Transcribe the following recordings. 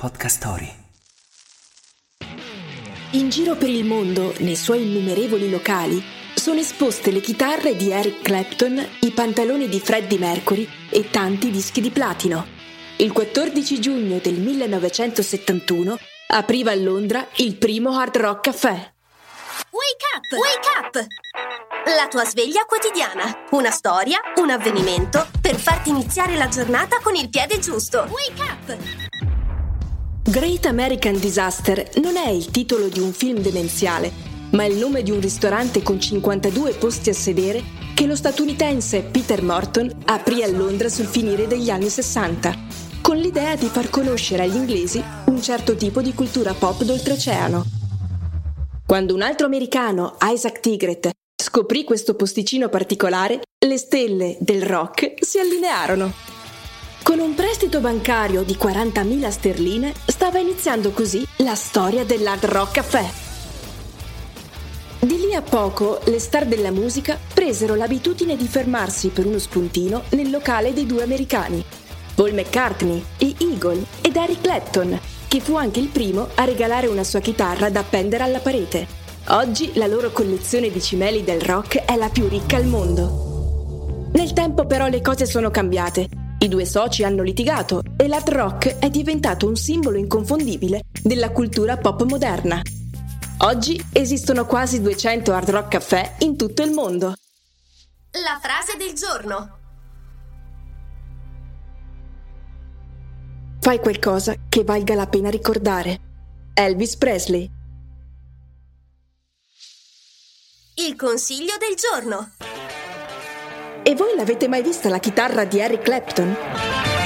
Podcast Story. In giro per il mondo, nei suoi innumerevoli locali, sono esposte le chitarre di Eric Clapton, i pantaloni di Freddie Mercury e tanti dischi di platino. Il 14 giugno del 1971 apriva a Londra il primo Hard Rock Café. Wake up! Wake up! La tua sveglia quotidiana. Una storia, un avvenimento per farti iniziare la giornata con il piede giusto. Wake up! Great American Disaster non è il titolo di un film demenziale, ma il nome di un ristorante con 52 posti a sedere che lo statunitense Peter Morton aprì a Londra sul finire degli anni 60, con l'idea di far conoscere agli inglesi un certo tipo di cultura pop d'oltreoceano. Quando un altro americano, Isaac Tigret, scoprì questo posticino particolare, le stelle del rock si allinearono. Con un prestito bancario di 40.000 sterline stava iniziando così la storia dell'Hard Rock Café. Di lì a poco le star della musica presero l'abitudine di fermarsi per uno spuntino nel locale dei due americani, Paul McCartney, gli Eagle ed Eric Clapton, che fu anche il primo a regalare una sua chitarra da appendere alla parete. Oggi la loro collezione di cimeli del rock è la più ricca al mondo. Nel tempo però le cose sono cambiate. I due soci hanno litigato e l'hard rock è diventato un simbolo inconfondibile della cultura pop moderna. Oggi esistono quasi 200 hard rock caffè in tutto il mondo. La frase del giorno. Fai qualcosa che valga la pena ricordare. Elvis Presley. Il consiglio del giorno. E voi l'avete mai vista la chitarra di Eric Clapton?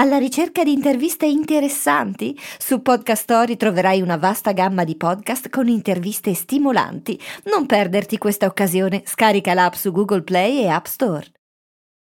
Alla ricerca di interviste interessanti? Su Podcast Story troverai una vasta gamma di podcast con interviste stimolanti. Non perderti questa occasione, scarica l'app su Google Play e App Store.